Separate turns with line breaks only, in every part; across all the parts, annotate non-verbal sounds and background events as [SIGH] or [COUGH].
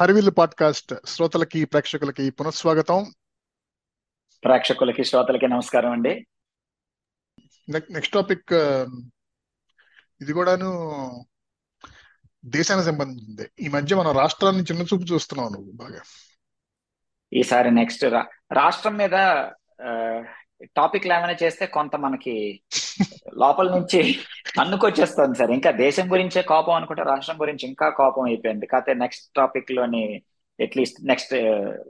హరివిల్ podcast శ్రోతలకి ప్రేక్షకులకి పునఃస్వాగతం.
ప్రేక్షకులకి శ్రోతలకి నమస్కారం అండి.
నెక్స్ట్ టాపిక్ ఇది కూడాను దేశానికి సంబంధించింది. ఈ మధ్య మన రాష్ట్రాన్ని చిన్న చూపు చూస్తున్నావు నువ్వు బాగా.
ఈసారి నెక్స్ట్ రాష్ట్రం మీద టాపిక్లు ఏమైనా చేస్తే కొంత మనకి లోపల నుంచి అన్నుకొచ్చేస్తుంది సార్. ఇంకా దేశం గురించే కోపం అనుకుంటే రాష్ట్రం గురించి ఇంకా కోపం అయిపోయింది. కాకపోతే నెక్స్ట్ టాపిక్లోని అట్లీస్ట్ నెక్స్ట్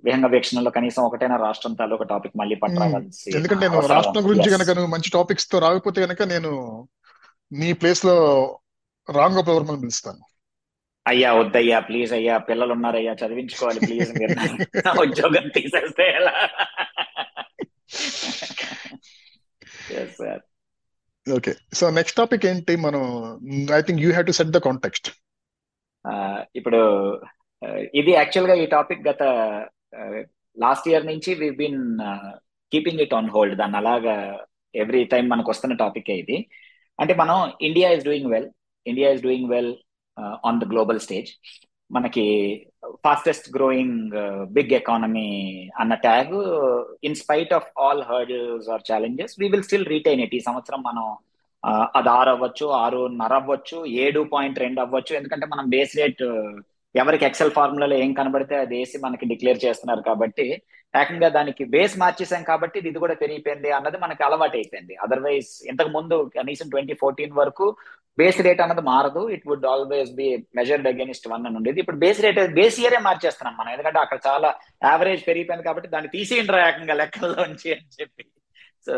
విహంగ వీక్షణలో కనీసం ఒకటైనా రాష్ట్రం తాలూకా టాపిక్ మళ్ళీ పట్టరావాల్సి
ఎందుకంటే రాష్ట్రం గురించి కనుక నువ్వు మంచి టాపిక్స్తో రాకపోతే కనుక నేను నీ ప్లేస్లో రాంగ్ పవర్మని పిలుస్తాను
అయ్యా వద్దయ్యా ప్లీజ్ అయ్యా పిల్లలు ఉన్నారయ్యా చదివించుకోవాలి ప్లీజ్ మీరు [LAUGHS] ఉద్యోగం తీసేస్తే ఎలా? [LAUGHS]
ఓకే సో నెక్స్ట్ టాపిక్ ఏంటి? మనం I think you have to set the context
ఇప్పుడు ఇది యాక్చువల్గా ఈ టాపిక్ గత లాస్ట్ ఇయర్ నుంచి we been keeping it on hold దాన్ని అలాగా ఎవ్రీ టైం మనకు వస్తున్న టాపిక్ ఇది. అంటే మనం India is doing well India is doing well on the global stage మనకి ఫాస్టెస్ట్ గ్రోయింగ్ బిగ్ ఎకానమీ అన్న tag in spite of all hurdles or challenges we will still retain it ఈ సంవత్సరం మనం uh, అది ఆరు అవ్వచ్చు ఆరున్నర అవ్వచ్చు ఏడు పాయింట్ రెండు అవ్వచ్చు. ఎందుకంటే మనం బేస్ రేట్ uh, ఎవరికి ఎక్సెల్ ఫార్ములాలో ఏం కనబడితే అది వేసి మనకి డిక్లేర్ చేస్తున్నారు కాబట్టి ఏకంగా దానికి బేస్ మార్చేసాం కాబట్టి ఇది కూడా పెరిగిపోయింది అన్నది మనకి అలవాటు అయిపోయింది అదర్వైజ్ ఇంతకు ముందు కనీసం ట్వంటీ ఫోర్టీన్ వరకు బేస్ రేట్ అన్నది మారదు. It would always be measured against one అని ఉండేది. ఇప్పుడు బేస్ రేట్ బేస్ ఇయరే మార్చేస్తున్నాం మనం. ఎందుకంటే అక్కడ చాలా యావరేజ్ పెరిగిపోయింది కాబట్టి దాన్ని తీసేయండి ఏకంగా లెక్కల్లోంచి అని చెప్పి. సో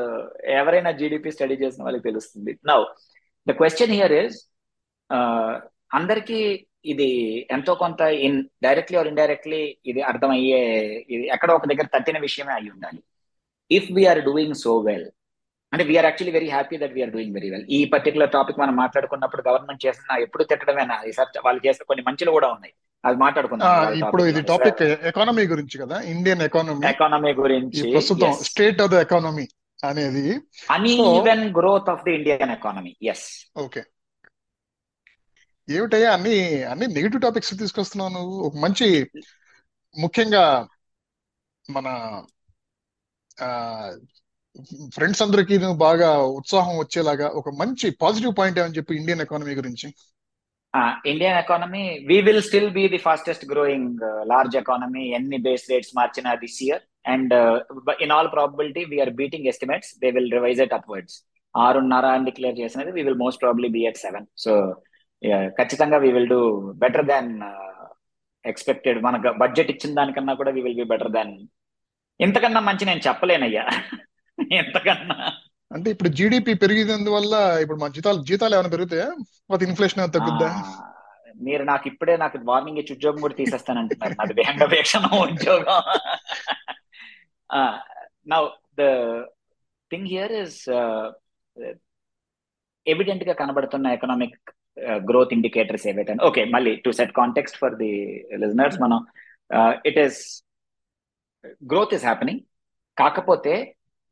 ఎవరైనా జీడిపి స్టడీ చేసిన వాళ్ళకి తెలుస్తుంది. Now the question here is అందరికీ ఇది ఎంతో కొంత ఇన్ డైరెక్ట్లీ ఆర్ ఇండైరెక్ట్లీ ఇది అర్థమయ్యే ఇది ఎక్కడో ఒక దగ్గర తట్టిన విషయమే అయి ఉండాలి if we're doing so well అంటే we're actually very happy that we're doing very well ఈ పర్టికులర్ టాపిక్ మనం మాట్లాడుకున్నప్పుడు గవర్నమెంట్ చేసిన ఎప్పుడు తిట్టడమేనా ఈసారి వాళ్ళు చేసిన కొన్ని మంచిలు కూడా ఉన్నాయి. అది మాట్లాడుకున్నాం
ఇప్పుడు ఇది టాపిక్ ఎకానమీ గురించి కదా? ఇండియన్ ఎకానమీ
ఎకానమీ గురించి
ప్రస్తుతం స్టేట్ ఆఫ్ ద ఎకానమీ అనేది
uneven growth of the Indian economy yes
okay ఏమిటయ్యా అన్ని అన్ని నెగిటివ్ టాపిక్స్ తీసుకొస్తున్నావు నువ్వు? ఒక మంచి ముఖ్యంగా మన ఫ్రెండ్స్ అందరికి బాగా ఉత్సాహం వచ్చేలాగా ఒక మంచి పాజిటివ్ పాయింట్ ఏమని చెప్పి ఇండియన్ ఎకానమీ గురించి?
Indian economy we will still be the fastest growing large economy ఎన్ని బేస్ రేట్స్ మార్చినా this year and in all probability we're beating estimates they will revise it upwards ఆరున్నర అని declare చేసినది we will most probably be at seven so ఖచ్చితంగా we will do better than expected మన budget ఇచ్చిన దానికన్నా కూడా we will be better than ఇంతకన్నా మంచి నేను చెప్పలేనయ్యా. [LAUGHS] ఎంతకన్నా.
అంటే ఇప్పుడు జీడిపి పెరిగినందువల్ల ఇప్పుడు మా జీతాలు జీతాలు ఏమైనా పెరుగుతాయా? అది ఇన్ఫ్లేషన్ ఏమైనా తగ్గుద్దా?
మీరు నాకు ఇప్పుడే నాకు వార్నింగ్ ఇచ్చి ఉద్యోగం కూడా తీసేస్తానంటున్నారు. నాది విహంగ వీక్షణ ఉద్యోగం. Now the thing here is ఎవిడెంట్గా కనబడుతున్న ఎకనామిక్ గ్రోత్ ఇండికేటర్స్ ఏవైతే ఓకే మళ్ళీ to set context for the listeners మనం it is growth is happening కాకపోతే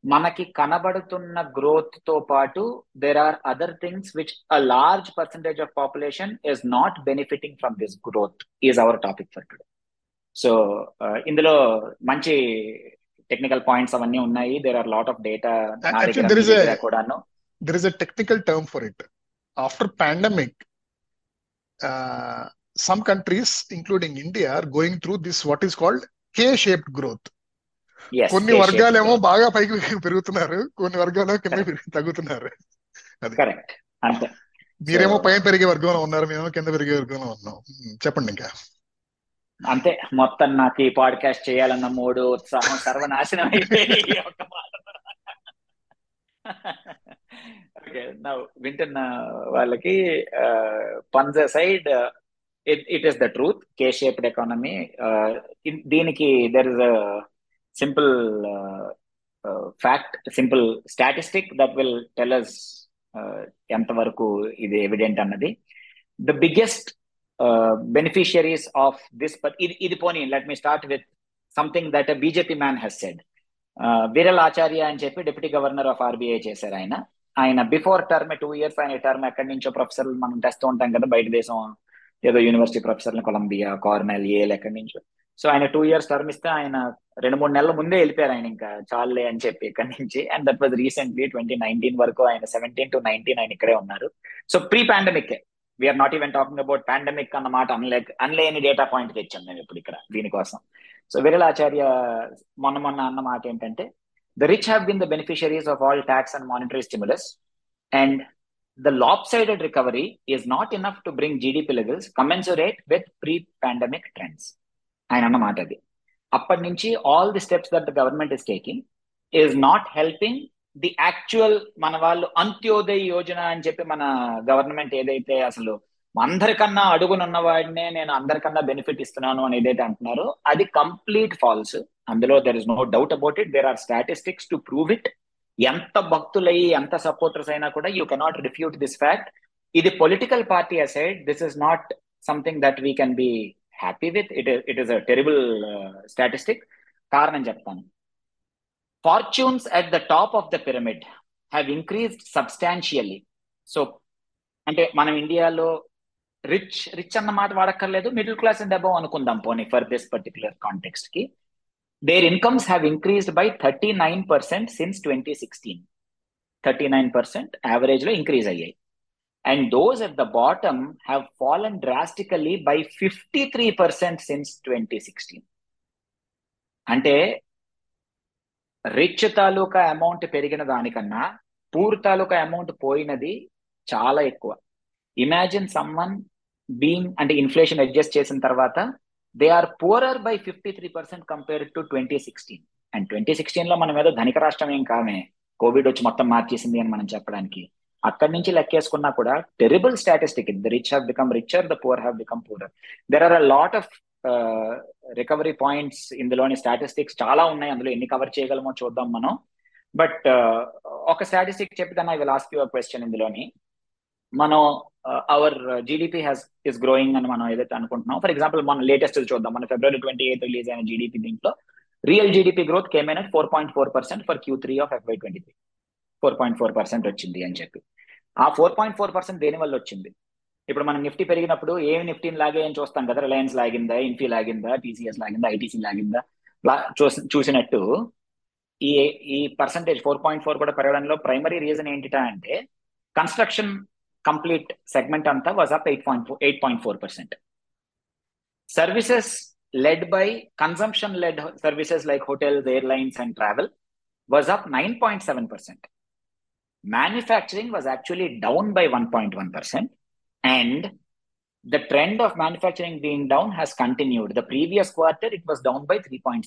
మనకి కనబడుతున్న గ్రోత్తో పాటు there are other things which a large percentage of population is not benefiting from this growth is our topic for today so ఇందులో మంచి technical points అవన్నీ ఉన్నాయి. There are lot of data కూడాను.
There is a technical term for it after pandemic uh, some countries including india are going through this what is called k shaped growth. కొన్ని వర్గాలేమో బాగా పైకి పెరుగుతున్నారు కొన్ని వర్గాలు కింద తగ్గుతున్నారు.
అది. కరెక్ట్ అంతే.
మీరేమో పైన పెరిగే వర్గంలో ఉన్నారు మేము కింద పెరిగే వర్గంలో ఉన్నాం. చెప్పండి ఇంకా.
అంతే. మొత్తం నాకు ఈ పాడ్కాస్ట్ చేయాలన్న మూడు ఉత్సాహం సర్వనాశనం అయిపోయి ఒక మాట. ఓకే నా వింటున్న వాళ్ళకి puns aside it is the truth K shaped economy దీనికి there is simple fact simple statistic that will tell us ఎంతవరకు ఇది ఎవిడెంట్ అన్నది. The biggest beneficiaries of this ఇది ఇది పోనీ let me start with something that BJP man he's said Viral Acharya అని చెప్పి deputy governor of RBI చేశారు ఆయన. ఆయన బిఫోర్ టర్మ్ టూ ఇయర్స్ ఆయన టర్మ్ ఎక్కడి నుంచో ప్రొఫెసర్ మనం తెస్తూ ఉంటాం కదా బయట దేశం ఏదో యూనివర్సిటీ ప్రొఫెసర్లు కొలంబియా కార్నెల్ ఏల్ ఎక్కడి నుంచో. సో ఆయన టూ ఇయర్స్ టర్మ్ ఇస్తే ఆయన రెండు మూడు నెలల ముందే వెళ్ళిపోయారు ఆయన ఇంకా. చాలే అని చెప్పి ఇక్కడ నుంచి. And that was recently twenty nineteen వరకు ఆయన సెవెంటీన్ టు నైన్టీన్ ఆయన ఇక్కడే ఉన్నారు. So pre pandemic we're not even talking about pandemic అన్న మాట అనలే డేటా పాయింట్ తెచ్చాం మేము ఇప్పుడు ఇక్కడ దీనికోసం సో విరల్ ఆచార్య మొన్న మొన్న అన్న మాట ఏంటంటే the rich have been the beneficiaries of all tax and monetary stimulus and the lopsided recovery is not enough to bring GDP levels commensurate with pre-pandemic trends. ఆయన అన్నమాట అది. అప్పటి నుంచి all the steps that the government is taking is not helping the actual మన వాళ్ళు అంత్యోదయ యోజన అని చెప్పి మన గవర్నమెంట్ ఏదైతే అసలు అందరికన్నా అడుగునున్న వాడినే నేను అందరికన్నా బెనిఫిట్ ఇస్తున్నాను అని ఏదైతే అంటున్నారో అది కంప్లీట్ ఫాల్స్ అందులో there is no doubt about it there are statistics to prove it ఎంత భక్తులయ్యి ఎంత సపోర్టర్స్ అయినా కూడా you cannot refute this fact ఇది political party aside this is not something that we can be happy with it it is a terrible statistic కారణం చెప్తాను fortunes at the top of the pyramid have increased substantially so అంటే మనం ఇండియాలో rich rich అన్న మాట వాడక్కర్లేదు. Middle class and above అనుకుందాం పోనీ for this particular కాంటెక్స్ట్కి. Their incomes have increased by thirty nine percent since twenty sixteen thirty nine percent యావరేజ్లో increase అయ్యాయి. And those at the bottom have fallen drastically by fifty three percent since twenty sixteen అంటే rich తాలూకా amount పెరిగిన దానికన్నా poor తాలూకా amount పోయినది చాలా ఎక్కువ. Imagine someone being అంటే ఇన్ఫ్లేషన్ అడ్జస్ట్ చేసిన తర్వాత they are poorer by fifty three percent compare to twenty sixteen and twenty సిక్స్టీన్లో మనం ఏదో ధనిక రాష్ట్రం ఏం కామే? కోవిడ్ వచ్చి మొత్తం మార్చేసింది అని మనం చెప్పడానికి. అక్కడి నుంచి లెక్కేసుకున్నా కూడా terrible statistic the rich have become richer the poor have become poorer there are a lot of recovery points ఇందులోని స్టాటిస్టిక్స్ చాలా ఉన్నాయి. అందులో ఎన్ని కవర్ చేయగలమో చూద్దాం మనం. బట్ ఒక statistic చెప్పిదాన్ని I will ask your question ఇందులోని. మనం our GDP has is growing అని మనం ఏదైతే అనుకుంటున్నాం ఫర్ ఎగ్జాంపుల్ మన లేటెస్ట్ చూద్దాం. మన ఫిబ్రవరి ట్వంటీ ఎయిత్ రిలీజ్ అయిన జీడిపి దీంట్లో రియల్ జీడిపి గ్రోత్ కేమ్ అయిన four point four percent for Q three of FY twenty three four point four percent వచ్చింది అని చెప్పి. ఆ ఫోర్ పాయింట్ ఫోర్ పర్సెంట్ దేని వల్ల వచ్చింది? ఇప్పుడు మనం నిఫ్టీ పెరిగినప్పుడు ఏమి నిఫ్టీని లాగే అని చూస్తాం కదా రిలయన్స్ లాగిందా ఇన్ఫీ లాగిందా టీసీఎస్ లాగిందా ఐటీసీ లాగిందా? చూసినట్టు ఈ ఈ పర్సంటేజ్ ఫోర్ పాయింట్ ఫోర్ కూడా పెరగడంలో ప్రైమరీ రీజన్ ఏంటిటా అంటే కన్స్ట్రక్షన్ కంప్లీట్ సెగ్మెంట్ అంతా was up eight point eight point four percent services led by consumption led services like hotels airlines and travel was up nine point seven percent manufacturing was actually down by 1.1% and the trend of manufacturing being down has continued. The previous quarter it was down by 3.6%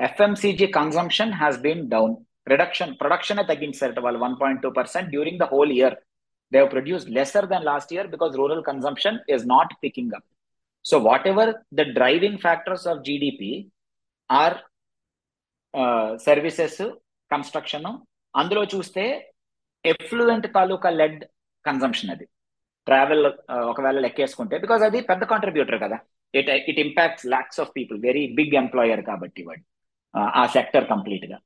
fmcg consumption has been down. Production production at against well 1.2% during the whole year. They have produced lesser than last year because rural consumption is not picking up. So whatever the driving factors of gdp are uh, services construction అందులో చూస్తే affluent తాలూకా led consumption అది. Travel ఒకవేళ లెక్కేసుకుంటే because అది పెద్ద contributor కదా. It it impacts lakhs of people very big employer కాబట్టి వాడు ఆ సెక్టర్ కంప్లీట్గా.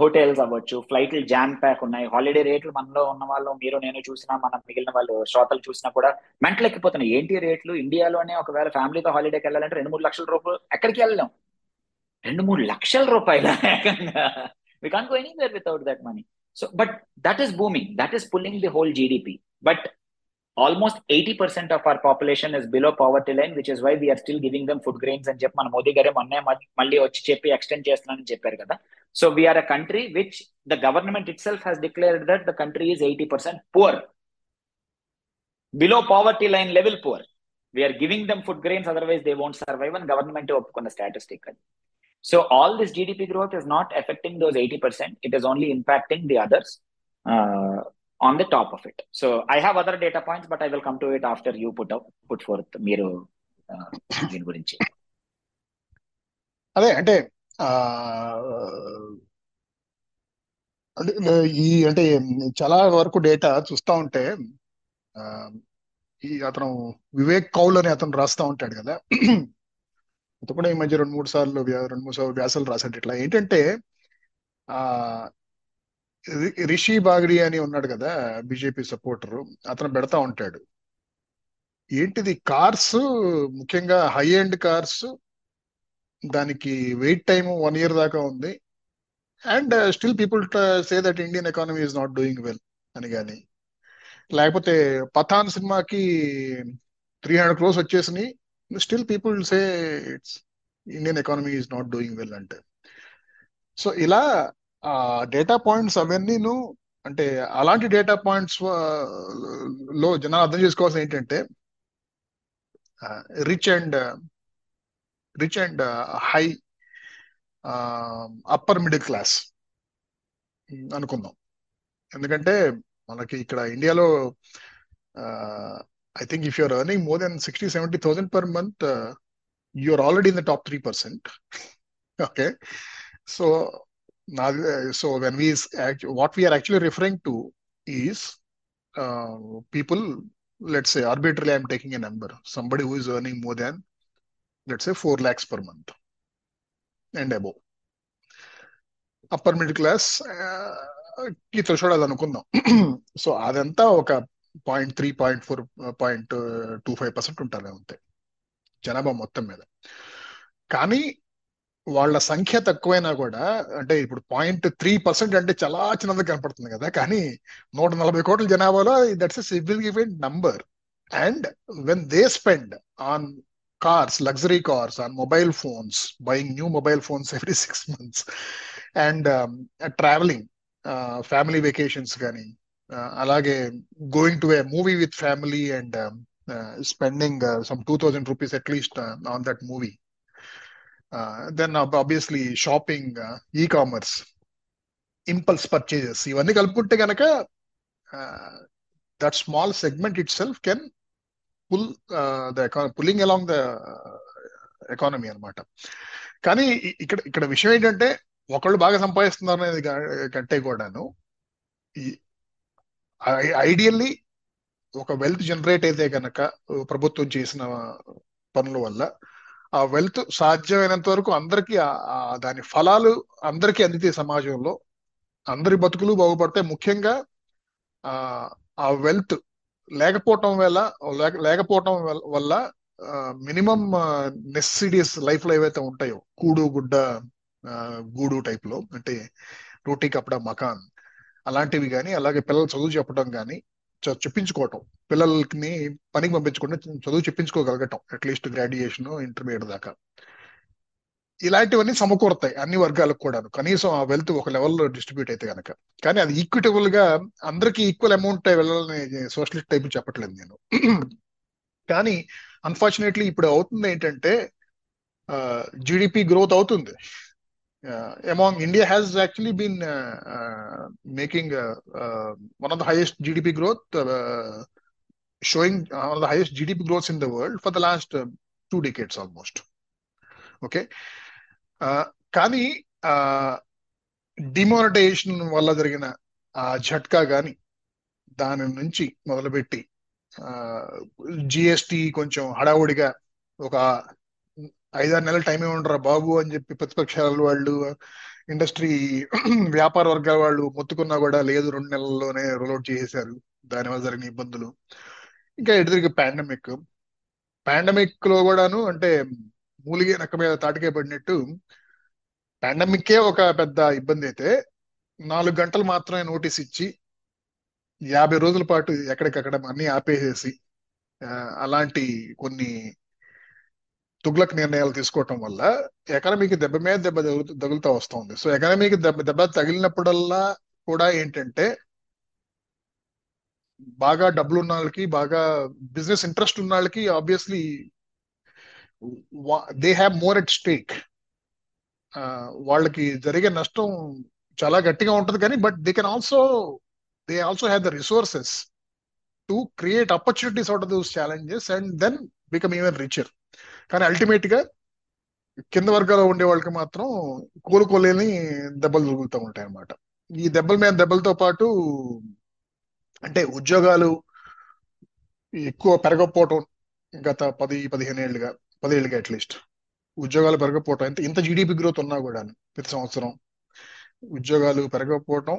హోటల్స్ అవ్వచ్చు ఫ్లైట్లు జామ్ ప్యాక్ ఉన్నాయి హాలిడే రేట్లు మనలో ఉన్న వాళ్ళు మీరు నేను చూసినా మన మిగిలిన వాళ్ళు శ్రోతలు చూసినా కూడా మెంటల్ ఎక్కిపోతున్నాయి ఏంటి రేట్లు ఇండియాలోనే ఒకవేళ ఫ్యామిలీతో హాలిడేకి వెళ్ళాలంటే రెండు మూడు లక్షల రూపాయలు ఎక్కడికి వెళ్ళలేం? రెండు మూడు లక్షల రూపాయల? we can't go anywhere without that money so but that is booming that is pulling the whole gdp but almost 80% of our population is below poverty line which is why we are still giving them food grains అని చెప్పి మన మోదీ గారే మొన్నే మళ్ళీ వచ్చి చెప్పి extend చేస్తున్నానని చెప్పారు కదా so we're a country which the government itself has declared that the country is eighty percent poor below poverty line level poor we're giving them food grains otherwise they won't survive అని government ఒప్పుకున్న statistic అది So all this GDP growth is not affecting those 80%. It is only impacting the others uh, on the top of it. So I have other data points, but I will come to it after you put up put forth మీరు దీని గురించి
అదే అంటే ఈ అంటే చాలా వరకు data చూస్తా ఉంటే ఈ అతను వివేక్ కౌల్ అని అతను రాస్తా ఉంటాడు కదా అతను కూడా ఈ మధ్య రెండు మూడు సార్లు రెండు మూడు సార్లు వ్యాసాలు రాశాడు ఇట్లా. ఏంటంటే ఆ రిషి బాగ్డి అని ఉన్నాడు కదా బీజేపీ సపోర్టర్ అతను పెడతా ఉంటాడు. ఏంటిది కార్స్? ముఖ్యంగా హై ఎండ్ కార్స్ దానికి వెయిట్ టైం వన్ ఇయర్ దాకా ఉంది. And still people say that Indian economy is not doing well అని కానీ లేకపోతే పఠాన్ సినిమాకి త్రీ హండ్రెడ్ క్రోస్ వచ్చేసినాయి. Still people say it's Indian economy is not doing well అంటే సో ఇలా ఆ డేటా పాయింట్స్ అవన్నీను అంటే అలాంటి డేటా పాయింట్స్లో జనాలు అర్థం చేసుకోవాల్సిన ఏంటంటే rich and rich and high upper middle class అనుకుందాం. ఎందుకంటే మనకి ఇక్కడ ఇండియాలో I think if you're earning more than sixty seventy thousand per month you're already in the top three percent [LAUGHS] okay so so when we what we are actually referring to is uh, people let's say arbitrarily i'm taking a number somebody who is earning more than let's say 4 lakhs per month and above upper middle class కి threshold అది అనుకుందాం [CLEARS THROAT] so అదంతా ఒక point three point four point two five percent ఉంటారు అంతే. జనాభా మొత్తం మీద. కానీ వాళ్ళ సంఖ్య తక్కువైనా కూడా అంటే ఇప్పుడు పాయింట్ త్రీ పర్సెంట్ అంటే చాలా చిన్నది కనపడుతుంది కదా. కానీ నూట నలభై కోట్ల జనాభాలో that's significant number and when they spend on cars luxury cars on mobile phones buying new mobile phones every six months and travelling family vacations కానీ అలాగే going to a movie with family and spending some two thousand rupees at least on that movie then obviously shopping e commerce impulse purchases ఇవన్నీ కలుపుకుంటే కనుక that small segment itself can pull the pulling along the economy అనమాట కానీ ఇక్కడ ఇక్కడ విషయం ఏంటంటే ఒకళ్ళు బాగా సంపాదిస్తున్నారు అనేది కంటే కూడాను ఐడియల్లీ ఒక వెల్త్ జనరేట్ అయితే కనుక ప్రభుత్వం చేసిన పనుల వల్ల ఆ వెల్త్ సాధ్యమైనంత వరకు అందరికి దాని ఫలాలు అందరికీ అందితే సమాజంలో అందరి బతుకులు బాగుపడతాయి. ముఖ్యంగా ఆ వెల్త్ లేకపోవటం వల్ల లేకపోవటం వల్ల మినిమం నెసెసిటీస్ లైఫ్లో ఏవైతే ఉంటాయో కూడు గుడ్డ గూడు టైప్లో అంటే రోటీ కప్పడ మకాన్ అలాంటివి కానీ అలాగే పిల్లలు చదువు చెప్పడం కానీ చెప్పించుకోవటం. పిల్లల్ని పనికి పంపించకుండా చదువు చెప్పించుకోగలగటం అట్లీస్ట్ గ్రాడ్యుయేషన్ ఇంటర్మీడియట్ దాకా. ఇలాంటివన్నీ సమకూరుతాయి అన్ని వర్గాలకు కూడాను. కనీసం ఆ వెల్త్ ఒక లెవెల్లో డిస్ట్రిబ్యూట్ అయితే కనుక కానీ అది ఈక్విటబుల్గా అందరికి ఈక్వల్ అమౌంట్ వెళ్ళాలని సోషలిస్ట్ టైప్ చెప్పట్లేదు నేను. కానీ అన్ఫార్చునేట్లీ ఇప్పుడు అవుతుంది ఏంటంటే జిడిపి గ్రోత్ అవుతుంది. among India has actually been making one of the highest GDP growth showing one of the highest GDP growths in the world for the last two decades almost okay కానీ demonetisation వల్ల జరిగిన ఆ ఝట్కా కానీ దాని నుంచి మొదలుపెట్టి GST కొంచెం హడావుడిగా ఒక ఐదారు నెలల టైం ఏమంటారా బాబు అని చెప్పి ప్రతిపక్షాల వాళ్ళు ఇండస్ట్రీ [CLEARS THROAT] వ్యాపార వర్గాల వాళ్ళు మొత్తుకున్నా కూడా లేదు రెండు నెలల్లోనే రోల్అవుట్ చేసేశారు. దానివల్ల జరిగిన ఇబ్బందులు. ఇంకా ఎదురుగా పాండమిక్ పాండమిక్లో కూడాను అంటే మూలిగే నక్క మీద తాటికే పడినట్టు పాండమిక్కే ఒక పెద్ద ఇబ్బంది అయితే నాలుగు గంటలు మాత్రమే నోటీస్ ఇచ్చి యాభై రోజుల పాటు ఎక్కడికక్కడ అన్ని ఆపేసేసి అలాంటి కొన్ని తుగ్లక్ నిర్ణయాలు తీసుకోవటం వల్ల ఎకనమీకి దెబ్బ మీద దెబ్బ తగులుతూ ఉంది సో ఎకనమీకి దెబ్బ దెబ్బ తగిలినప్పుడల్లా కూడా ఏంటంటే బాగా డబ్బులు ఉన్న వాళ్ళకి బాగా బిజినెస్ ఇంట్రెస్ట్ ఉన్న వాళ్ళకి obviously they have more at stake. వాళ్ళకి జరిగే నష్టం చాలా గట్టిగా ఉంటుంది కానీ but they can also they also have the resources to create opportunities out of those challenges and then become even richer. కానీ అల్టిమేట్గా కింద వర్గాల్లో ఉండే వాళ్ళకి మాత్రం కోలుకోలేని దెబ్బలు తగులుతూ ఉంటాయి అన్నమాట ఈ దెబ్బల మీద దెబ్బలతో పాటు అంటే ఉద్యోగాలు ఎక్కువ పెరగకపోవటం గత పది పదిహేను ఏళ్ళుగా పదేళ్ళుగా అట్లీస్ట్ ఉద్యోగాలు పెరగకపోవటం ఇంత ఇంత జీడిపి గ్రోత్ ఉన్నా కూడా ప్రతి సంవత్సరం ఉద్యోగాలు పెరగకపోవటం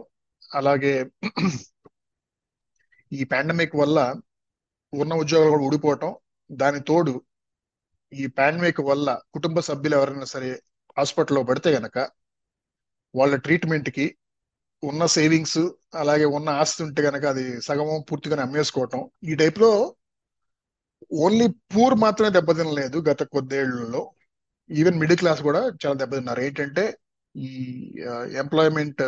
అలాగే ఈ పాండమిక్ వల్ల ఉన్న ఉద్యోగాలు కూడా ఊడిపోవటం దాని తోడు ఈ పాండమిక్ వల్ల కుటుంబ సభ్యులు ఎవరైనా సరే హాస్పిటల్లో పడితే గనక వాళ్ళ ట్రీట్మెంట్కి ఉన్న సేవింగ్స్ అలాగే ఉన్న ఆస్తి ఉంటే గనక అది సగం పూర్తిగా అమ్మేసుకోవటం. ఈ టైప్లో ఓన్లీ పూర్ మాత్రమే దెబ్బతినలేదు గత కొద్దేళ్ళలో. ఈవెన్ మిడిల్ క్లాస్ కూడా చాలా దెబ్బతిన్నారు. ఏంటంటే ఈ ఎంప్లాయ్మెంట్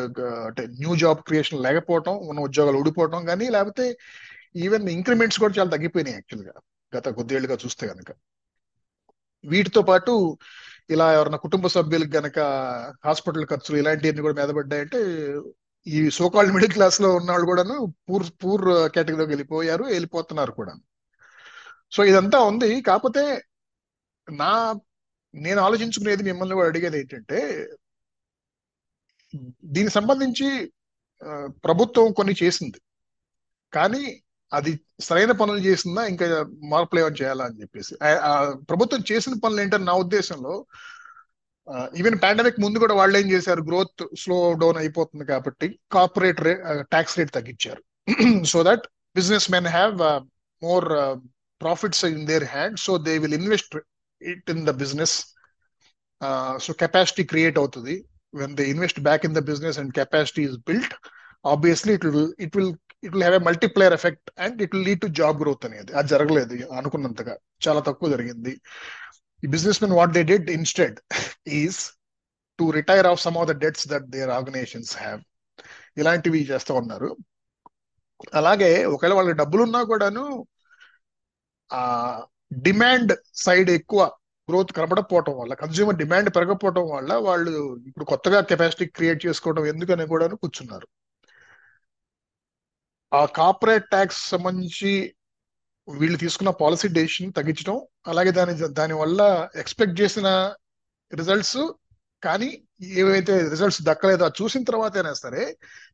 అంటే న్యూ జాబ్ క్రియేషన్ లేకపోవటం ఉన్న ఉద్యోగాలు ఊడిపోవటం కానీ లేకపోతే ఈవెన్ ఇంక్రిమెంట్స్ కూడా చాలా తగ్గిపోయినాయి యాక్చువల్గా గత కొద్దేళ్ళుగా చూస్తే కనుక వీటితో పాటు ఇలా ఎవరైనా కుటుంబ సభ్యులకు గనక హాస్పిటల్ ఖర్చులు ఇలాంటివన్నీ కూడా మీదపడ్డాయంటే ఈ సోకాల్డ్ మిడిల్ క్లాస్లో ఉన్న వాళ్ళు కూడాను పూర్ పూర్ కేటగిరీలోకి వెళ్ళిపోయారు వెళ్ళిపోతున్నారు కూడా సో ఇదంతా ఉంది. కాకపోతే నా నేను ఆలోచించుకునేది మిమ్మల్ని కూడా అడిగేది ఏంటంటే దీనికి సంబంధించి ప్రభుత్వం కొన్ని చేసింది. కానీ అది సరైన పనులు చేసిందా ఇంకా మార్పులు ఏమైనా చేయాలా అని చెప్పేసి. ప్రభుత్వం చేసిన పనులు ఏంటని నా ఉద్దేశంలో ఈవెన్ పాండమిక్ ముందు కూడా వాళ్ళు ఏం చేశారు గ్రోత్ స్లో డౌన్ అయిపోతుంది కాబట్టి కార్పొరేట్ ట్యాక్స్ రేట్ తగ్గించారు. [CLEARS THROAT] So that businessmen have more profits in their hand so they will invest it in the business. So capacity create అవుతుంది. When they invest back in the business and capacity is built obviously it will it will it will have a multiplier effect and it will lead to job growth అనేది. అది జరగలేదు అనుకున్నంతగా. చాలా తక్కువ జరిగింది. ఈ businessmen what they did instead is to retire off some of the debts that their organisations have ఇలాంటివి చేస్తూ ఉన్నారు. అలాగే ఒకవేళ వాళ్ళకి డబ్బులు ఉన్నా కూడాను ఆ డిమాండ్ సైడ్ ఎక్కువ గ్రోత్ కనబడకపోవటం వల్ల కన్స్యూమర్ డిమాండ్ పెరగకపోవటం వల్ల వాళ్ళు ఇప్పుడు కొత్తగా కెపాసిటీ క్రియేట్ చేసుకోవడం ఎందుకని కూడా కూర్చున్నారు. ఆ కార్పొరేట్ ట్యాక్స్ సంబంధించి వీళ్ళు తీసుకున్న పాలసీ డెసిషన్ తగ్గించడం అలాగే దాని దాని వల్ల ఎక్స్పెక్ట్ చేసిన రిజల్ట్స్ కానీ ఏవైతే రిజల్ట్స్ దక్కలేదో అది చూసిన తర్వాత అయినా సరే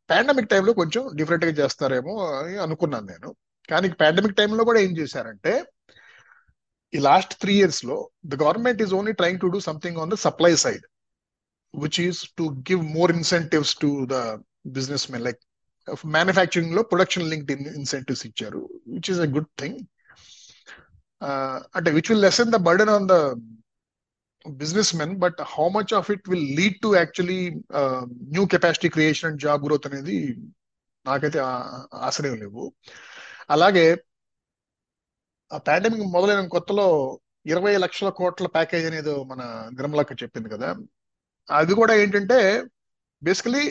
పాండమిక్ టైంలో కొంచెం డిఫరెంట్గా చేస్తారేమో అని అనుకున్నాను నేను. కానీ పాండమిక్ టైంలో కూడా ఏం చేశారంటే ఈ లాస్ట్ త్రీ ఇయర్స్లో the government is only trying to do something on the supply side which is to give more incentives to the businessmen like మ్యానుఫ్యాక్చరింగ్లో production linked incentives ఇచ్చారు which is a good thing అంటే which will lessen the burden on the businessmen but how much of it will lead to actually new capacity creation and job growth అనేది నాకైతే ఆశ్రయం లేవు. అలాగే ఆ pandemic మొదలైన కొత్తలో ఇరవై లక్షల కోట్ల ప్యాకేజ్ అనేది మన గ్రమలక్క చెప్పింది కదా. అది కూడా ఏంటంటే బేసికలీ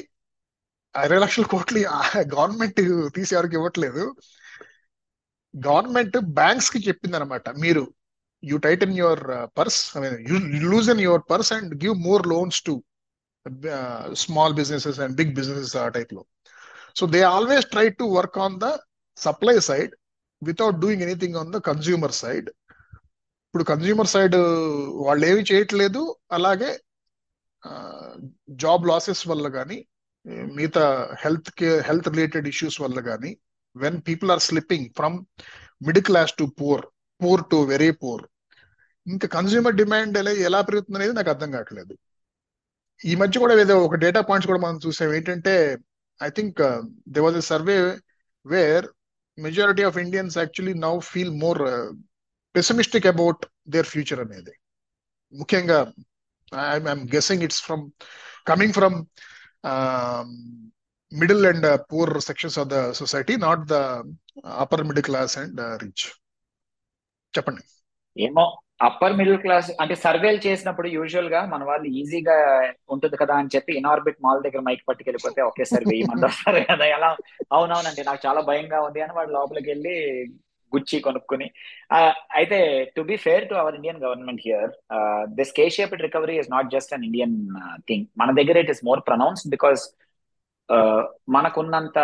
ఇరవై లక్షల కోట్లు గవర్నమెంట్ తీసి ఎవరికి ఇవ్వట్లేదు. గవర్నమెంట్ బ్యాంక్స్కి చెప్పింది అనమాట మీరు you tight in your purse I mean you loose in your purse and give more loans to small businesses and big businesses ఆ టైప్లో. So they always try to work on the supply side without doing anything on the consumer side ఇప్పుడు consumer side వాళ్ళు ఏమి చేయట్లేదు అలాగే job losses వల్ల కానీ మిగతా health care health related issues వల్ల కానీ when people are slipping from middle class to poor poor to very poor ఇంకా కన్స్యూమర్ డిమాండ్ ఎలా ఎలా పెరుగుతుంది అనేది నాకు అర్థం కావట్లేదు. ఈ మధ్య కూడా ఏదో ఒక డేటా పాయింట్స్ కూడా మనం చూసాం. ఏంటంటే I think they was a survey where majority of Indians actually now feel more pessimistic about their future అనేది. ముఖ్యంగా I'm guessing it's from coming from middle and poor sections of the society not the upper middle class and rich చెప్పండి.
ఏమో upper middle class అంటే సర్వేలు చేసినప్పుడు యూజువల్గా మన వాళ్ళు ఈజీగా ఉంటుంది కదా అని చెప్పి ఇనార్బిట్ మాల్ దగ్గర మైక్ పట్టుకెళ్ళిపోతే ఒకేసారి వెయ్యి మంది వస్తారు కదా ఎలా? అవునవునండి నాకు చాలా భయంగా ఉంది అని వాడు లోపలికి వెళ్ళి గుచ్చి కొనుక్కుని. అయితే to be fair to our Indian government here this K shaped recovery is not just an Indian thing మన దగ్గర it is more pronounced because మనకున్నంత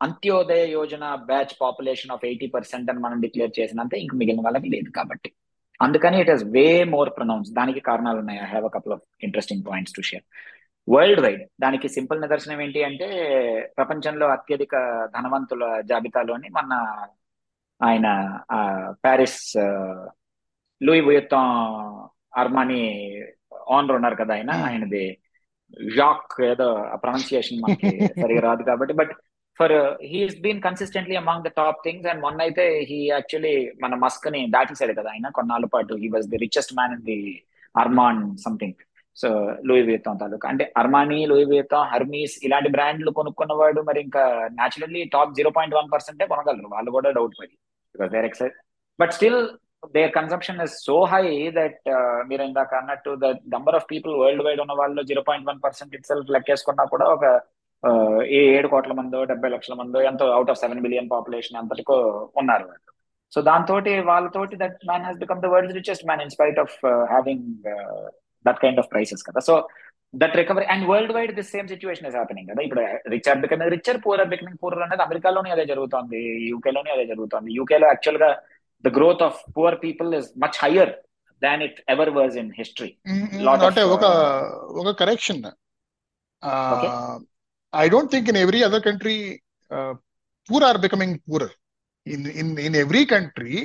Antyodaya Yojana batch population of eighty percent అని మనం declare చేసినంత ఇంక మిగిలిన వాళ్ళకి లేదు కాబట్టి. అందుకని it is way more pronounce దానికి కారణాలు ఉన్నాయి I have a couple of interesting points to share worldwide దానికి సింపుల్ నిదర్శనం ఏంటి అంటే ప్రపంచంలో అత్యధిక ధనవంతుల జాబితాలోని మన ఆయన ప్యారిస్ లూయి బుయత్తం అర్మానీ ఓనర్ ఉన్నారు కదా ఆయన. ఆయనది జాక్ ఏదో ప్రొనౌన్సియేషన్ మనకి సరిగా రాదు కాబట్టి. But for he's been consistently among the top things and మొన్న అయితే హీ యాక్చువల్లీ మన మస్క్ని దాటేశాడు కదా ఆయన కొన్నాళ్ళ పాటు. He was the richest man in the Arman something. So Louis వేతం తాలూకా. అంటే అర్మానీ లూయి వేతం హర్మీస్ ఇలాంటి బ్రాండ్లు కొనుక్కున్నవాడు మరి ఇంకా naturally top zero point one పర్సెంటే కొనగలరు. వాళ్ళు కూడా డౌట్ పడి because their excise but still their consumption is so high that మీరు ఇందాక అన్నట్టు the number of people worldwide ఉన్న వాళ్ళు zero point one percent itself లెక్కేసుకున్నా కూడా ఒక uh, ఏ ఏడు కోట్ల మందో డెబ్బై లక్షల మందో ఎంతో out of seven billion population అంతటికో ఉన్నారు వాళ్ళు. సో దాంతో వాళ్ళతోటి that man has become the world richest man in spite of having that kind of prices కదా. So that recovery and worldwide this same situation is happening కదా ఇప్పుడు rich are becoming richer poor are becoming poor అనేది అమెరికాలోనే అదే జరుగుతుంది యూకేలోనే అదే జరుగుతుంది యూకేలో యాక్చువల్గా the growth of poor people is much higher than it ever was in history
అంటే ఒక ఒక correction I don't think in every other country poor are becoming poorer in in in every country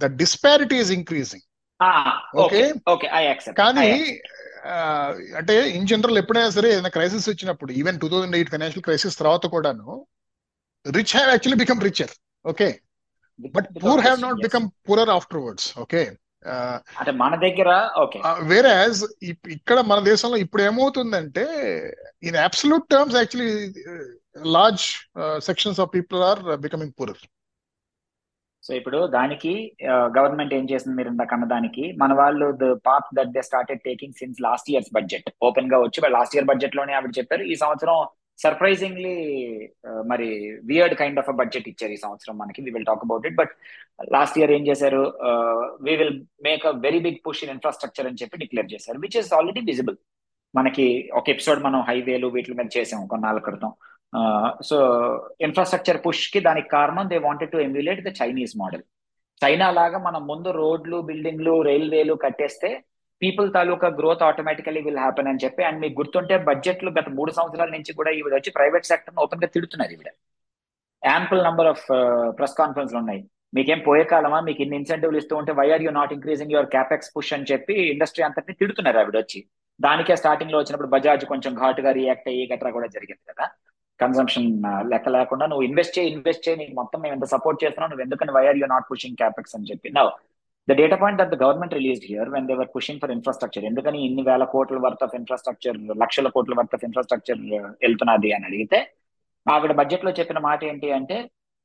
the disparity is increasing
okay okay I accept
కానీ అంటే in general ఎప్పుడైనా సరే ఏదైనా crisis వచ్చినప్పుడు even two thousand eight financial crisis తర్వాత కూడాను rich have actually become richer okay but poor have not become poorer afterwards okay
అంటే మన దగ్గర
వేరే ఇక్కడ మన దేశంలో ఇప్పుడు ఏమవుతుందంటే in absolute terms actually large sections of people are becoming poorer
so ఇప్పుడు దానికి గవర్నమెంట్ ఏం చేసింది మీరు ఇందాక అన్న దానికి మన వాళ్ళు the path that they started taking since last years budget ఓపెన్గా వచ్చి లాస్ట్ ఇయర్ బడ్జెట్లోనే ఆవిడ చెప్పారు ఈ సంవత్సరం సర్ప్రైజింగ్లీ మరి వియర్డ్ కైండ్ ఆఫ్ బడ్జెట్ ఇచ్చారు ఈ సంవత్సరం మనకి. We will talk about it but last year ఏం చేశారు? We will make a very big push in infrastructure అని చెప్పి డిక్లేర్ చేశారు విచ్ ఇస్ ఆల్రెడీ విజిబుల్ మనకి ఒక ఎపిసోడ్ మనం హైవేలు వీటి మీద చేసాం కొన్నాళ్ళ క్రితం. సో ఇన్ఫ్రాస్ట్రక్చర్ పుష్కి దానికి కారణం they wanted to emulate the Chinese model China లాగా మనం ముందు రోడ్లు బిల్డింగ్లు రైల్వేలు కట్టేస్తే పీపుల్ తాలూకా గ్రోత్ ఆటోమేటికలీ విల్ హ్యాపెన్ అని చెప్పి అండ్ మీకు గుర్తుంటే బడ్జెట్లు గత మూడు సంవత్సరాల నుంచి కూడా ఈవిడ వచ్చి ప్రైవేట్ సెక్టర్ ఓపెన్గా తిడుతున్నారు ఈవిడ. Ample number of press conference ఉన్నాయి. మీకేం పోయే కాలమా? మీకు ఇన్ని ఇన్సెంటివ్లు ఇస్తూ ఉంటే why are you not increasing your capex push అని చెప్పి ఇండస్ట్రీ అంతటిని తిడుతున్నారు ఆవిడ వచ్చి. దానికే స్టార్టింగ్లో వచ్చినప్పుడు బజాజ్ కొంచెం ఘాటుగా రియాక్ట్ అయ్యి గట్రా కూడా జరిగింది కదా. కన్సంప్షన్ లెక్క లేకుండా నువ్వు ఇన్వెస్ట్ చేయి ఇన్వెస్ట్ చేయి నీకు మొత్తం మేము ఎంత సపోర్ట్ చేస్తున్నావు నువ్వు ఎందుకని why are you not pushing capex అని చెప్పి. Now the data point that the government release here when they were pushing for infrastructure ఎందుకని ఇన్ని వేల కోట్ల వర్త్ ఆఫ్ ఇన్ఫ్రాస్ట్రక్చర్ లక్షల కోట్ల వర్త్ ఆఫ్ ఇన్ఫ్రాస్ట్రక్చర్ వెళ్తున్నది అని అడిగితే ఆవిడ బడ్జెట్లో చెప్పిన మాట ఏంటి అంటే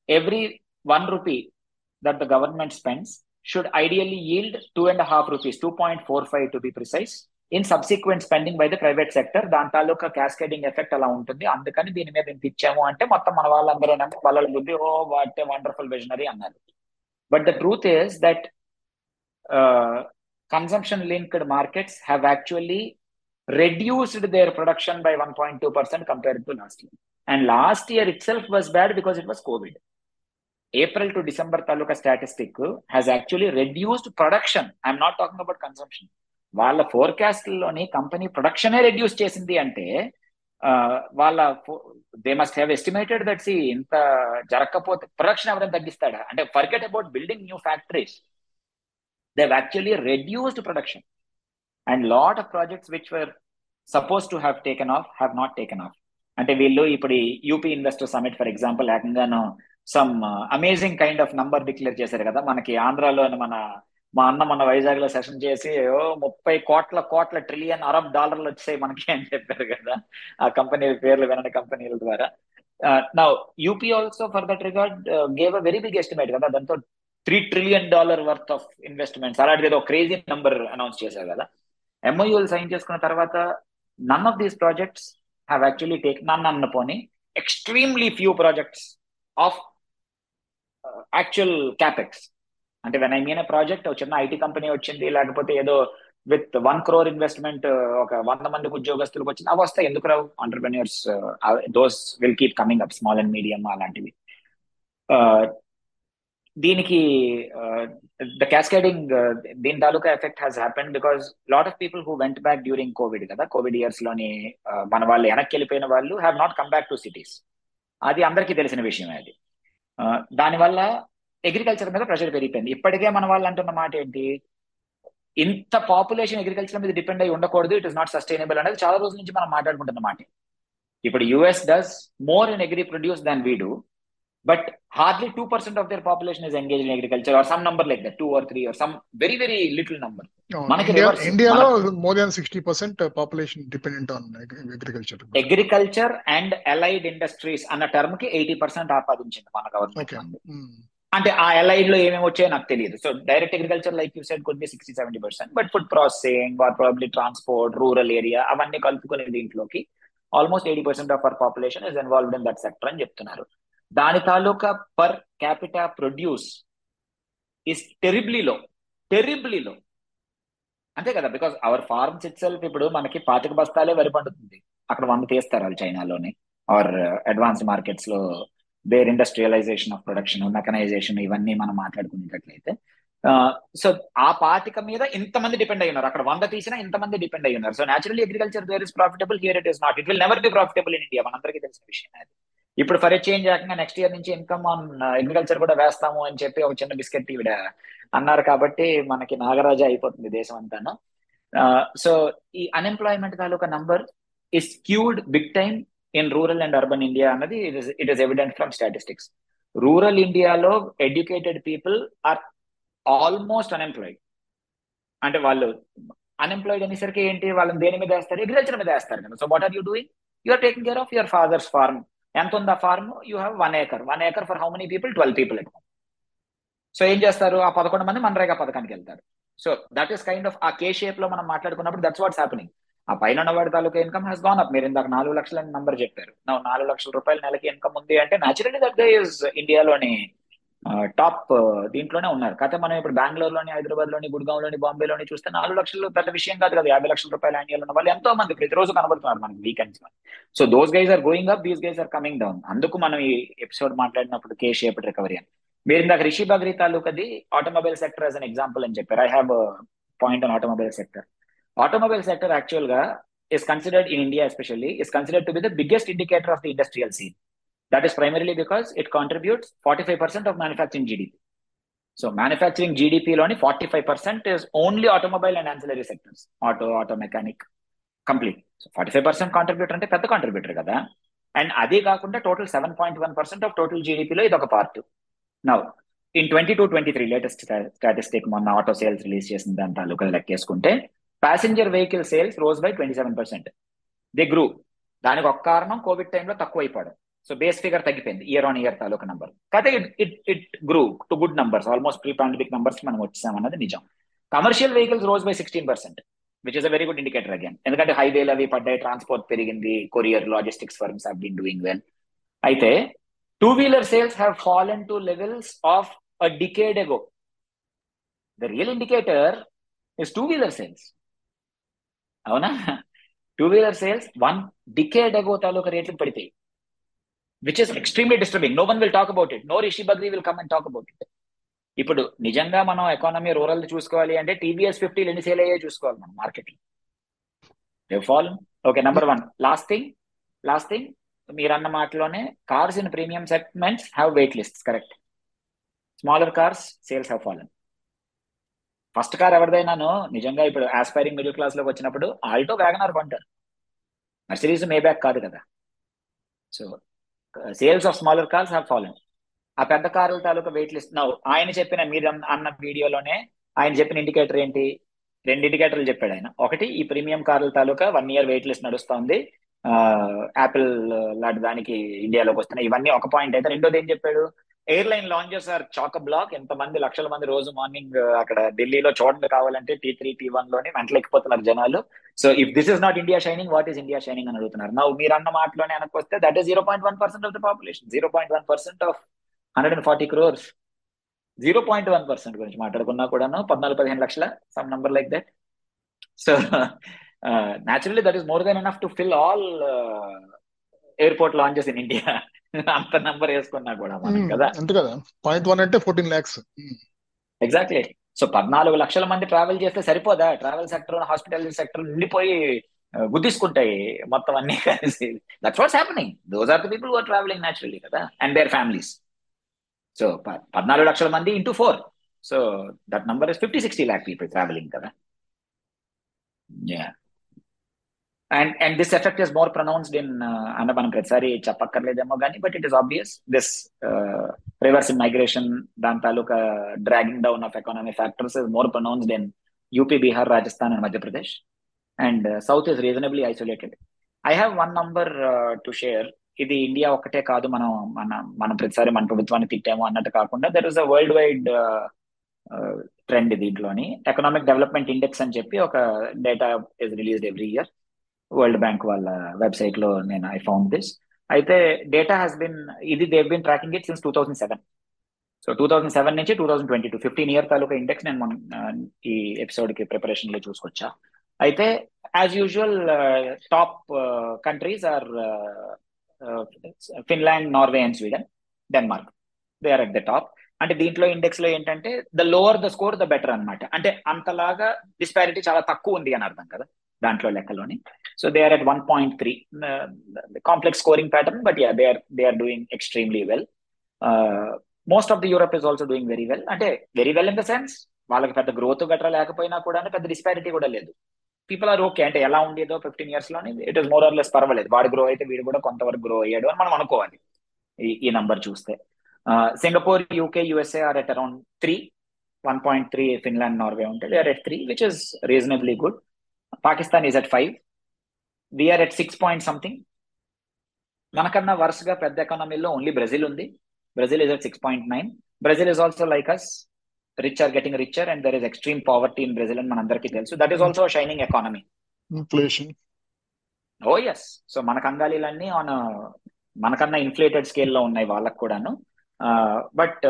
every one rupee that the government spends should ideally yield two and half rupees two point four five to be precise in subsequent spending by the private sector దాని తాలూకా క్యాస్కేడింగ్ ఎఫెక్ట్ అలా ఉంటుంది అందుకని దీని మీద ఇంత ఇచ్చాము అంటే మొత్తం మన వాళ్ళందరూ వాళ్ళ బుద్ధి ఓ వాట్ వండర్ఫుల్ విజనరీ అన్నారు but the truth is that consumption linked markets have actually reduced their production by 1.2% compared to last year. And last year itself was bad because it was COVID. April to December taluka statistic has actually reduced production. I'm not talking about consumption. వాళ్ళ ఫోర్కాస్ట్లోని company ప్రొడక్షనే reduce చేసింది అంటే వాళ్ళ they must have estimated that see ఇంత జరగకపోతే production ఎవరైనా తగ్గిస్తాడా? అంటే forget about building new factories they actually reduced production and lot of projects which were supposed to have taken off have not taken off అంటే వీళ్ళు ఇప్పుడు UP investor summit for example ఏకంగాను some amazing kind of number declare చేశారు కదా మనకి ఆంధ్రాలో మన మా అన్న మన వైజాగ్లో సెషన్ చేసి ఓ ముప్పై కోట్ల కోట్ల ట్రిలియన్ అరబ్ డాలర్లు వచ్చాయి మనకి అని చెప్పారు కదా ఆ కంపెనీ పేర్లు వినని కంపెనీల ద్వారా. నా UP also for that regard gave a very big estimate కదా దాంతో three trillion dollar worth of investments అలాంటిది ఏదో క్రేజీ నెంబర్ అనౌన్స్ చేశారు కదా. ఎంఓయూలు సైన్ చేసుకున్న తర్వాత none of these projects have actually take నన్ అన్న పోనీ extremely few projects of actual capex అంటే వెన్ ఐ మీన్ ప్రాజెక్ట్ చిన్న ఐటీ కంపెనీ వచ్చింది లేకపోతే ఏదో విత్ వన్ క్రోర్ ఇన్వెస్ట్మెంట్ ఒక వంద మందికి ఉద్యోగస్తులకు వచ్చింది అవి వస్తాయి. ఎందుకు రావు? Entrepreneurs those will keep coming up small and medium అలాంటివి. Uh, దీనికి uh, ద క్యాస్కేడింగ్ uh, దీని తాలూకా effect has happen because lot of people who went back during Covid కదా కోవిడ్ ఇయర్స్లోని మన వాళ్ళు వెనక్కి వెళ్ళిపోయిన వాళ్ళు have not come back to cities అది అందరికీ తెలిసిన విషయమే అది. దానివల్ల అగ్రికల్చర్ మీద ప్రెషర్ పెరిగిపోయింది. ఇప్పటికే మన వాళ్ళు అంటున్న మాట ఏంటి? ఇంత పాపులేషన్ అగ్రికల్చర్ మీద డిపెండ్ అయి ఉండకూడదు ఇట్ ఇస్ నాట్ సస్టైనబుల్ అనేది చాలా రోజుల నుంచి మనం మాట్లాడుకుంటున్న మాట. ఇప్పుడు US does more in agri produce than we do but hardly two percent of their population is engage in agriculture or some number like that two or three or some very very little number మనకి
India
reverse.
ఇండియాలో more than sixty percent population dependent on agriculture
agriculture and allied industries అన్న టర్మ్కి eighty percent ఆపాదించింది మన government అంటే ఆ ఎలైడ్లో ఏమేమి వచ్చాయో నాకు తెలియదు. So direct agriculture like you side కొద్ది sixty seventy percent but food processing or probably transport rural area అవన్నీ కలుపుకునే దీంట్లోకి almost eighty percent of our population is involved in that sector అని చెప్తున్నారు. దాని తాలూకా per capita produce is terribly low terribly low అంతే కదా because our forms itself ఇప్పుడు మనకి పాతిక బస్తాలే వరి పండుతుంది. అక్కడ వంద తీస్తారు వాళ్ళు చైనాలోని ఆర్ అడ్వాన్స్డ్ మార్కెట్స్లో their industrialisation of production mechanisation ఇవన్నీ మనం మాట్లాడుకునేటట్లయితే సో ఆ పాతిక మీద ఇంతమంది డిపెండ్ అయి ఉన్నారు అక్కడ వంద తీసినా ఇంతమంది డిపెండ్ అయి ఉన్నారు so naturally agriculture there is profitable here it is not it will never be profitable in India మనందరికీ తెలిసిన విషయం అది. ఇప్పుడు ఫర్ చేంజ్ ఏకంగా నెక్స్ట్ ఇయర్ నుంచి ఇన్కమ్ ఆన్ అగ్రికల్చర్ కూడా వేస్తాము అని చెప్పి ఒక చిన్న బిస్కెట్ ఈవిడ అన్నారు కాబట్టి మనకి నాగరాజా అయిపోతుంది దేశం అంతాను. సో ఈ unemployment taluka number is skewed big time in rural and urban India అన్నది it is evident from statistics rural ఇండియాలో educated people are almost unemployed అంటే వాళ్ళు అన్ఎంప్లాయిడ్ అనేసరికి ఏంటి? వాళ్ళని దేని మీద వేస్తారు? అగ్రికల్చర్ మీద వేస్తారు కదా. So what are you doing you are taking care of your father's farm ఎంత ఉంది ఆ farm you have one acre one acre for how many people twelve people at so ఏం చేస్తారు? ఆ పదకొండు మంది మనరేగా పథకానికి వెళ్తారు. So that is kind of uh K షేప్లో మనం మాట్లాడుకున్నప్పుడు దట్స్ వాట్స్ హ్యాపెనింగ్ ఆ పైన ఉన్నవాడి తాలూకా ఇన్కమ్ హ్యాస్ గాన్ అప్ మీరు ఇందాక నాలుగు లక్షల నంబర్ చెప్పారు. నాలుగు లక్షల రూపాయల నెలకి ఇన్కమ్ ఉంది అంటే న్యాచురల్లీ దట్ దే ఇస్ ఇండియాలోని టాప్ దీంట్లోనే ఉన్నారు. కాకపోతే మనం ఇప్పుడు బెంగళూరు లోని హైదరాబాద్లోని గుడ్గావ్లోని బాంబేలోని చూస్తే నాలుగు లక్షలు పెద్ద విషయం కాదు కదా. యాభై లక్షల రూపాయలు యాన్యువల్ ఉన్న వాళ్ళు ఎంతో మంది ప్రతిరోజు కనబడుతున్నారు మనకి వీకెండ్స్లో. So those guys are going up these guys are coming down అందుకు మనం ఈ ఎపిసోడ్ మాట్లాడినప్పుడు కే షేప్ రికవరీ అని. మీరు ఇందాక Rishi Bagri తాలూకది automobile sector as an example అని చెప్పారు. I have point on automobile sector automobile sector యాక్చువల్గా is considered in India especially is considered to be the biggest indicator of the industrial scene that is primarily because it contributes forty five percent of manufacturing GDP so manufacturing GDP లోని forty five percent is only automobile and ancillary sectors auto auto mechanic complete so forty five percent contributor అంటే పెద్ద contributor కదా. And అదే కాకుండా total seven point one percent of total జీడిపిలో ఇది ఒక part నవ్వు in twenty two twenty three latest statistic మొన్న ఆటో సేల్స్ రిలీజ్ చేసిన దాని తాలూకా లెక్కేసుకుంటే passenger vehicle sales rose by twenty seven percent the grew దానికి ఒక కారణం కోవిడ్ టైంలో తక్కువ అయిపోవడం సో బేస్ ఫిగర్ తగ్గిపోయింది ఇయర్ ఆన్ ఇయర్ తాలూకా నంబర్ కాకపోతే it it it grew to good numbers almost pre pandemic numbers మనం వచ్చాం అన్నది నిజం. Commercial vehicles rose by sixteen percent which is a very good indicator again ఎందుకంటే హైవేలు అవి పడ్డాయి ట్రాన్స్పోర్ట్ పెరిగింది courier logistics firms have been doing well అయితే two wheeler sales have fallen to levels of a decade ago the real indicator is two wheeler sales అవునా? Two wheeler sales one decade ago తాలూకా రేట్లు పడిపోయి which is extremely disturbing no one will talk about it no Rishi Bagri will come and talk about it ఇప్పుడు నిజంగా మనం economy rural చూసుకోవాలి అంటే TVS ఫిఫ్టీలు ఎన్ని sale అయ్యే చూసుకోవాలి మనం market fall okay number one last thing last thing మీరు అన్న మాటలోనే cars in premium segments have wait list correct smaller cars sales have fallen first car ఎవరిదైనాను? నిజంగా ఇప్పుడు ఆస్పైరింగ్ మిడిల్ క్లాస్లోకి వచ్చినప్పుడు ఆల్టో వ్యాగనార్ కొంటారు. మర్సిరీస్ మే బ్యాక్ కాదు కదా. So sales of smaller cars have fallen ఆ పెద్ద కారుల తాలూకా వెయిట్ లిస్ట్ నవ్వు ఆయన చెప్పిన మీరు అన్న వీడియోలోనే ఆయన చెప్పిన ఇండికేటర్ ఏంటి? రెండు ఇండికేటర్లు చెప్పాడు ఆయన. ఒకటి ఈ ప్రీమియం కార్ల తాలూకా వన్ ఇయర్ వెయిట్ లిస్ట్ నడుస్తుంది యాపిల్ లాంటి దానికి ఇండియాలోకి వస్తున్నాయి. ఇవన్నీ ఒక పాయింట్ అయితే. రెండోది ఏం చెప్పాడు? Airline lounges are chock block ఎంతమంది లక్షల మంది రోజు మార్నింగ్ uh, అక్కడ ఢిల్లీలో చూడండి కావాలంటే టీ త్రీ టీ వన్లోని వెంటలెక్కిపోతున్నారు జనాలు. So if this is not India shining what is India shining అని అడుగుతున్నారు. నా మీరు అన్న మాటలోనే వెనక్కి వస్తే that is zero point one percent of the population zero point one percent of hundred and forty crores zero point one percent గురించి మాట్లాడుకున్నా కూడాను పద్నాలుగు పదిహేను లక్షల some number like that so naturally that is more than enough to fill all airport lounges in India. అంత number వేసుకున్నా కూడా మనం కదా?
అంతే కదా. పాయింట్ వన్ అంటే ఫోర్టీన్ ల్యాక్స్
ఎగ్జాక్ట్లీ సో పద్నాలుగు లక్షల మంది ట్రావెల్ చేస్తే సరిపోదా? ట్రావెల్ సెక్టర్ హాస్పిటాలిటీ సెక్టర్ నిండిపోయి గుద్దిసుకుంటాయి మొత్తం అన్ని కలిసి. That's what's happening those are the people are travelling naturally కదా? అండ్ దేర్ ఫ్యామిలీస్ సో పద్నాలుగు లక్షల మంది into four so that number is fifty sixty lakh people travelling కదా? And and this effect is more pronounced in అన్న మనం ప్రతిసారి చెప్పక్కర్లేదేమో కానీ but it is obvious this reverse in migration దాని తాలూకా dragging down of economy factors is more pronounced in UP Bihar Rajasthan and Madhya Pradesh and south is reasonably isolated I have one number to share ఇది India ఒక్కటే కాదు మనం మన మనం ప్రతిసారి మన ప్రభుత్వాన్ని తిట్టాము అన్నట్టు కాకుండా there is a world wide trend దీంట్లోని. ఎకనామిక్ డెవలప్మెంట్ ఇండెక్స్ అని చెప్పి ఒక data is released every year World Bank వాళ్ళ వెబ్సైట్లో నేను ఐ ఫౌండ్ దిస్ అయితే డేటా హ్యాస్ బిన్ ఇది they've been tracking it since two thousand seven so two thousand seven నుంచి two thousand twenty two fifteen year తాలూకా index నేను మనం ఈ ఎపిసోడ్కి ప్రిపరేషన్లో చూసుకొచ్చా. అయితే as usual top countries are Finland Norway and Sweden Denmark they are at the top అంటే దీంట్లో ఇండెక్స్లో ఏంటంటే the lower the score the better అనమాట అంటే అంతలాగా డిస్పారిటీ చాలా తక్కువ ఉంది అని అర్థం కదా. దాంట్లో లెక్కలోని so they are at one point three complex scoring pattern but yeah they are they are doing extremely well most of the Europe is also doing very well అంటే very well in the sense వాళ్ళకి పెద్ద growth గట్రా లేకపోయినా కూడా పెద్ద disparity కూడా లేదు. People are okay అంటే ఎలా ఉండేదో fifteen ఇయర్స్లోని it is more or less పర్వాలేదు. వాడు గ్రో అయితే వీడు కూడా కొంతవరకు గ్రో అయ్యాడు అని మనం అనుకోవాలి. ఈ నంబర్ చూస్తే. Singapore UK USA are at around three one point three Finland Norway ఉంటుంది are at three which is reasonably good Pakistan is at five we are at six point something మనకన్నా వరుసగా పెద్ద ఎకానమీలో ఓన్లీ బ్రెజిల్ ఉంది. Brazil is at six point nine Brazil is also like us rich are getting richer and there is extreme poverty in Brazil అని మనందరికీ తెలుసు. That is also shining economy
inflation
oh yes so మన కంగాలీలన్నీ on మనకన్నా inflated స్కేల్లో ఉన్నాయి వాళ్ళకు కూడాను. బట్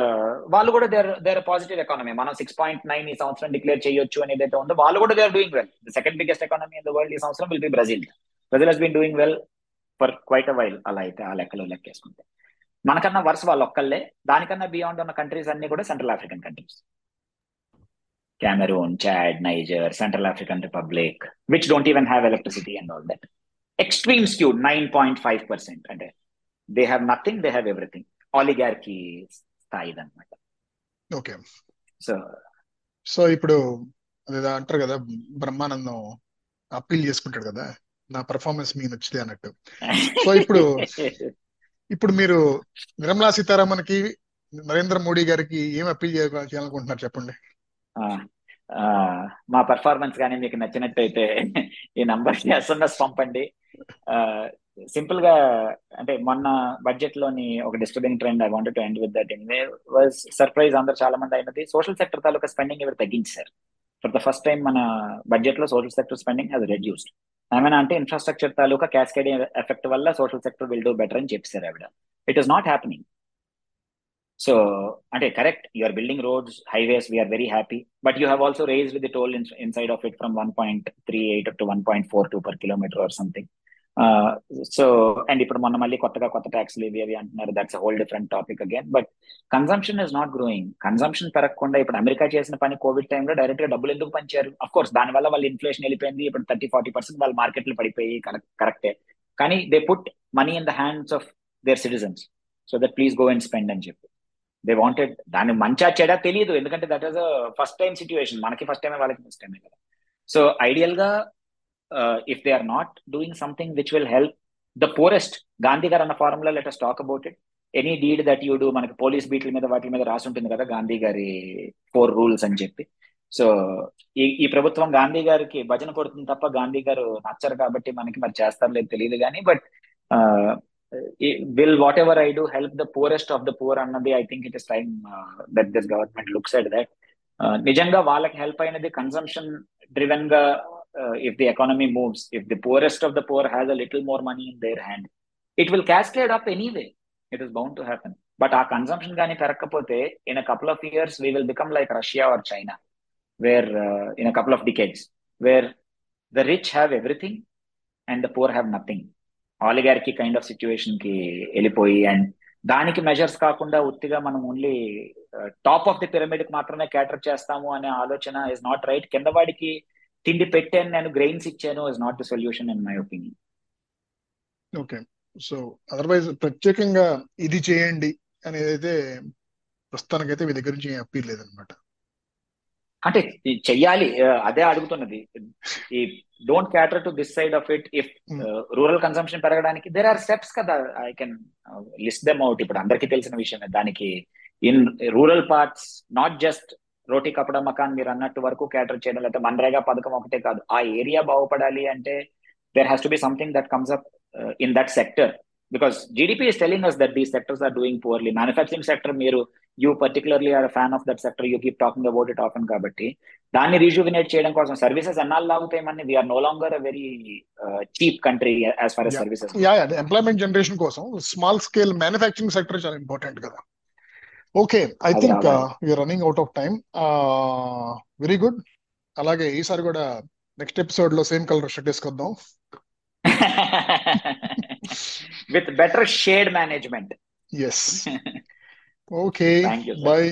వాళ్ళు కూడా దేర్ దేర్ పాజిటివ్ ఎకానమీ మనం సిక్స్ పాయింట్ నైన్ ఈ సంవత్సరం డిక్లేర్ చేయొచ్చు అని ఏదైతే ఉందో వాళ్ళు కూడా they are doing well the second biggest economy in the world ఈ సంవత్సరం will be Brazil Brazil has been doing well for quite a while అలా అయితే ఆ లెక్కలో లెక్కేసుకుంటే. మనకన్నా వరుస వాళ్ళు ఒక్కళ్ళే. దానికన్నా బియాండ్ ఉన్న కంట్రీస్ అన్ని కూడా central African countries Cameroon Chad Niger Central African Republic which don't even have electricity and all that extreme skewed nine point five percent అంటే they have nothing they have everything oligarchy స్థాయి అనమాట
okay.
So
so ఇప్పుడు అంటారు కదా Brahmanandam appeal చేసుకుంటాడు కదా నా performance మీకు నచ్చితే అన్నట్టు. సో ఇప్పుడు [LAUGHS] ఇప్పుడు మీరు నిర్మలా సీతారామన్కి నరేంద్ర మోడీ గారికి ఏం అప్పీల్ చేయాలనుకుంటున్నారు చెప్పండి?
మా పర్ఫార్మెన్స్ కానీ మీకు నచ్చినట్టయితే ఈ నంబర్కి ఎస్ఎంఎస్ పంపండి. సింపుల్గా అంటే మొన్న బడ్జెట్లోని ఒక disturbing trend I wanted to end with that anyway was surprise అందరు చాలా మంది అయినది సోషల్ సెక్టర్ తాలూకా స్పెండింగ్ ఎవరు తగ్గించారు ఫర్ ద ఫస్ట్ టైం మన బడ్జెట్లో సోషల్ సెక్టర్ స్పెండింగ్ అది రెడ్యూస్డ్ ఏమైనా అంటే ఇన్ఫ్రాస్ట్రక్చర్ తాలూకా క్యాస్కేడింగ్ ఎఫెక్ట్ వల్ల social sector will do better అని చెప్పారు ఆవిడ. It is not happening so అంటే correct you are building roads highways we are very happy but you have also raise with the toll inside of it from one point three eight to one point four two per kilometre or something so and ఇప్పుడు మొన్న మళ్ళీ కొత్తగా కొత్త ట్యాక్స్లు ఇవి అవి అంటున్నారు. That's whole different topic again but consumption is not growing consumption పెరగకుండా ఇప్పుడు అమెరికా చేసిన పని కోవిడ్ టైంలో డైరెక్ట్గా డబ్బులు ఎందుకు పంచారు? అఫ్ కోర్స్ దానివల్ల వాళ్ళు ఇన్ఫ్లేషన్ వెళ్ళిపోయింది. ఇప్పుడు థర్టీ ఫార్టీ పర్సెంట్ వాళ్ళ మార్కెట్లు పడిపోయి కరెక్టే కానీ they put money in the hands of their citizens so that please go and spend అని చెప్పి. దే వాంటెడ్ దాన్ని మంచా చెడా తెలియదు. ఎందుకంటే that is first time situation మనకి ఫస్ట్ టైమే వాళ్ళకి ఫస్ట్ టైమే కదా. So ఐడియల్గా if they are not doing something which will help the poorest Gandhi గారు అన్న formula let talk about it any deed that you do మనకి పోలీస్ బీట్ల మీద వాటి మీద రాసి ఉంటుంది కదా గాంధీ గారి ఫోర్ రూల్స్ అని చెప్పి. సో ఈ ఈ ప్రభుత్వం గాంధీ గారికి భజన కొడుతుంది తప్ప గాంధీ గారు నచ్చరు కాబట్టి మనకి మరి చేస్తారు లేదు తెలియదు కానీ but will whatever I do help the poorest of the poor అన్నది I think it is time that this government looks at that నిజంగా వాళ్ళకి హెల్ప్ అయినది కన్సంప్షన్ డ్రివెన్గా Uh, if economy moves, if if poorest poorest the poor poor a little more more in their hand, hand will cascade up anyway. Anyway is bound to happen. But our consumption gani కానీ పెరగకపోతే a couple of years, we will become like Russia or China, China where in a couple of decades, where the rich have everything and the poor have nothing oligarchy kind of సిచ్యువేషన్కి వెళ్ళిపోయి and దానికి measures కాకుండా ఉత్తిగా మనం only top of the పిరమిడ్కి మాత్రమే cater చేస్తాము అనే ఆలోచన ఇస్ నాట్ రైట్ కింద వాడికి తిండి పెట్టాను నేను గ్రెయిన్స్ ఇచ్చాను is not the solution in my opinion
okay so otherwise ప్రత్యేకంగా ఇది చేయండి అనేది అయితే ప్రస్తుతానికైతే మీ దగ్గర నుంచి అప్పీల్ లేదనమాట
అంటే చెయ్యాలి అదే అడుగుతున్నది. ఈ don't cater to this side of it if rural consumption పెరగడానికి దేర్ ఆర్ స్టెప్స్ కదా. I can list them out ఇప్పుడు అందరికీ తెలిసిన విషయమే. దానికి in rural parts not just roti kapda makaan మీరు అన్నట్టు వరకు క్యాటర్ చేయడం లేకపోతే మన్రేగా పథకం ఒకటే కాదు. ఆ ఏరియా బాగుపడాలి అంటే there has to be something that comes up in that sector because GDP is telling us that these sectors are doing poorly manufacturing sector మీరు you particularly are fan of that sector you keep talking about it often కాబట్టి దాన్ని rejuvenate చేయడం కోసం services ఎన్నాళ్ళు లాగుతాయమని we're no longer very cheap country as far as
services employment generation కోసం small scale manufacturing sector చాలా important కదా. Okay I think you're running out of time very good అలాగే ఈసారి కూడా నెక్స్ట్ ఎపిసోడ్ లో సేమ్ కలర్ షర్ట్ వేసుకుందాం
with better shade management
yes okay bye